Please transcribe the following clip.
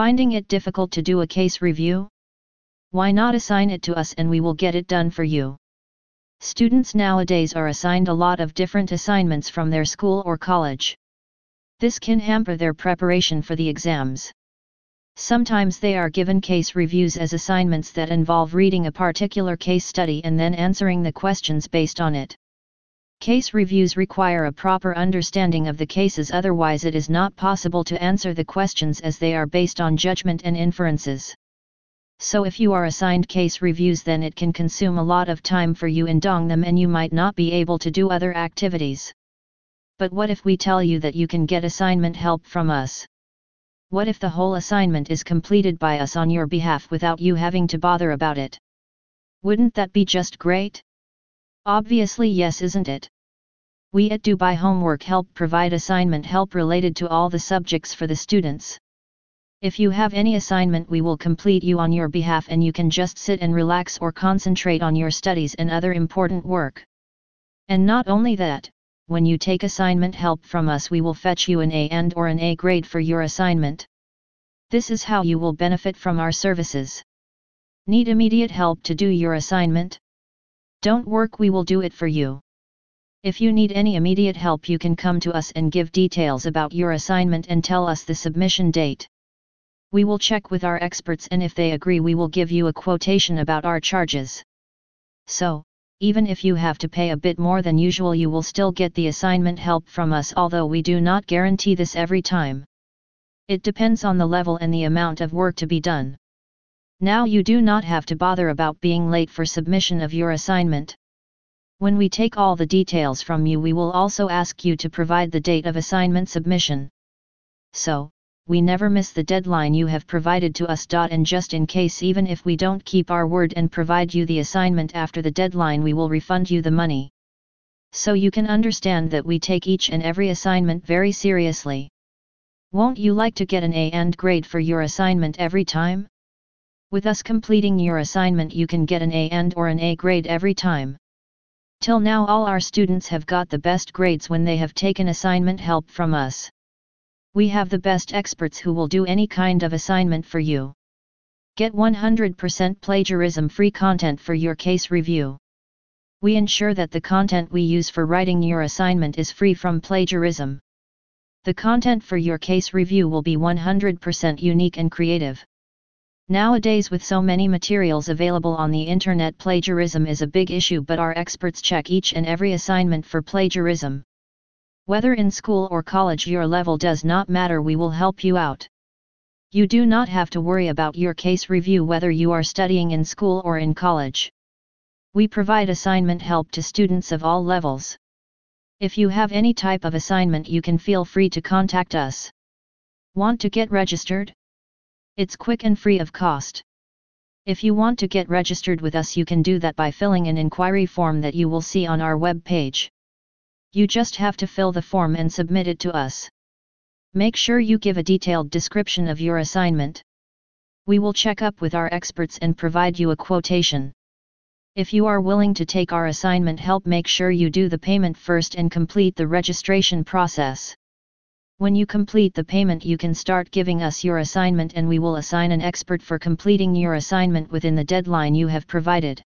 Finding it difficult to do a case review? Why not assign it to us and we will get it done for you? Students nowadays are assigned a lot of different assignments from their school or college. This can hamper their preparation for the exams. Sometimes they are given case reviews as assignments that involve reading a particular case study and then answering the questions based on it. Case reviews require a proper understanding of the cases otherwise it is not possible to answer the questions as they are based on judgment and inferences. So if you are assigned case reviews then it can consume a lot of time for you in doing them and you might not be able to do other activities. But what if we tell you that you can get assignment help from us? What if the whole assignment is completed by us on your behalf without you having to bother about it? Wouldn't that be just great? Obviously yes isn't it? We at Dubai Homework Help provide assignment help related to all the subjects for the students. If you have any assignment we will complete you on your behalf and you can just sit and relax or concentrate on your studies and other important work. And not only that, when you take assignment help from us we will fetch you an A and or an A grade for your assignment. This is how you will benefit from our services. Need immediate help to do your assignment? Don't work we will do it for you. If you need any immediate help you can come to us and give details about your assignment and tell us the submission date. We will check with our experts and if they agree we will give you a quotation about our charges. So, even if you have to pay a bit more than usual you will still get the assignment help from us although we do not guarantee this every time. It depends on the level and the amount of work to be done. Now you do not have to bother about being late for submission of your assignment. When we take all the details from you we will also ask you to provide the date of assignment submission. So, we never miss the deadline you have provided to us. And just in case even if we don't keep our word and provide you the assignment after the deadline we will refund you the money. So you can understand that we take each and every assignment very seriously. Won't you like to get an A and grade for your assignment every time? With us completing your assignment you can get an A and or an A grade every time. Till now all our students have got the best grades when they have taken assignment help from us. We have the best experts who will do any kind of assignment for you. Get 100% plagiarism free content for your case review. We ensure that the content we use for writing your assignment is free from plagiarism. The content for your case review will be 100% unique and creative. Nowadays with so many materials available on the internet plagiarism is a big issue but our experts check each and every assignment for plagiarism. Whether in school or college your level does not matter we will help you out. You do not have to worry about your case review whether you are studying in school or in college. We provide assignment help to students of all levels. If you have any type of assignment you can feel free to contact us. Want to get registered? It's quick and free of cost. If you want to get registered with us you can do that by filling an inquiry form that you will see on our web page. You just have to fill the form and submit it to us. Make sure you give a detailed description of your assignment. We will check up with our experts and provide you a quotation. If you are willing to take our assignment help make sure you do the payment first and complete the registration process. When you complete the payment you can start giving us your assignment and we will assign an expert for completing your assignment within the deadline you have provided.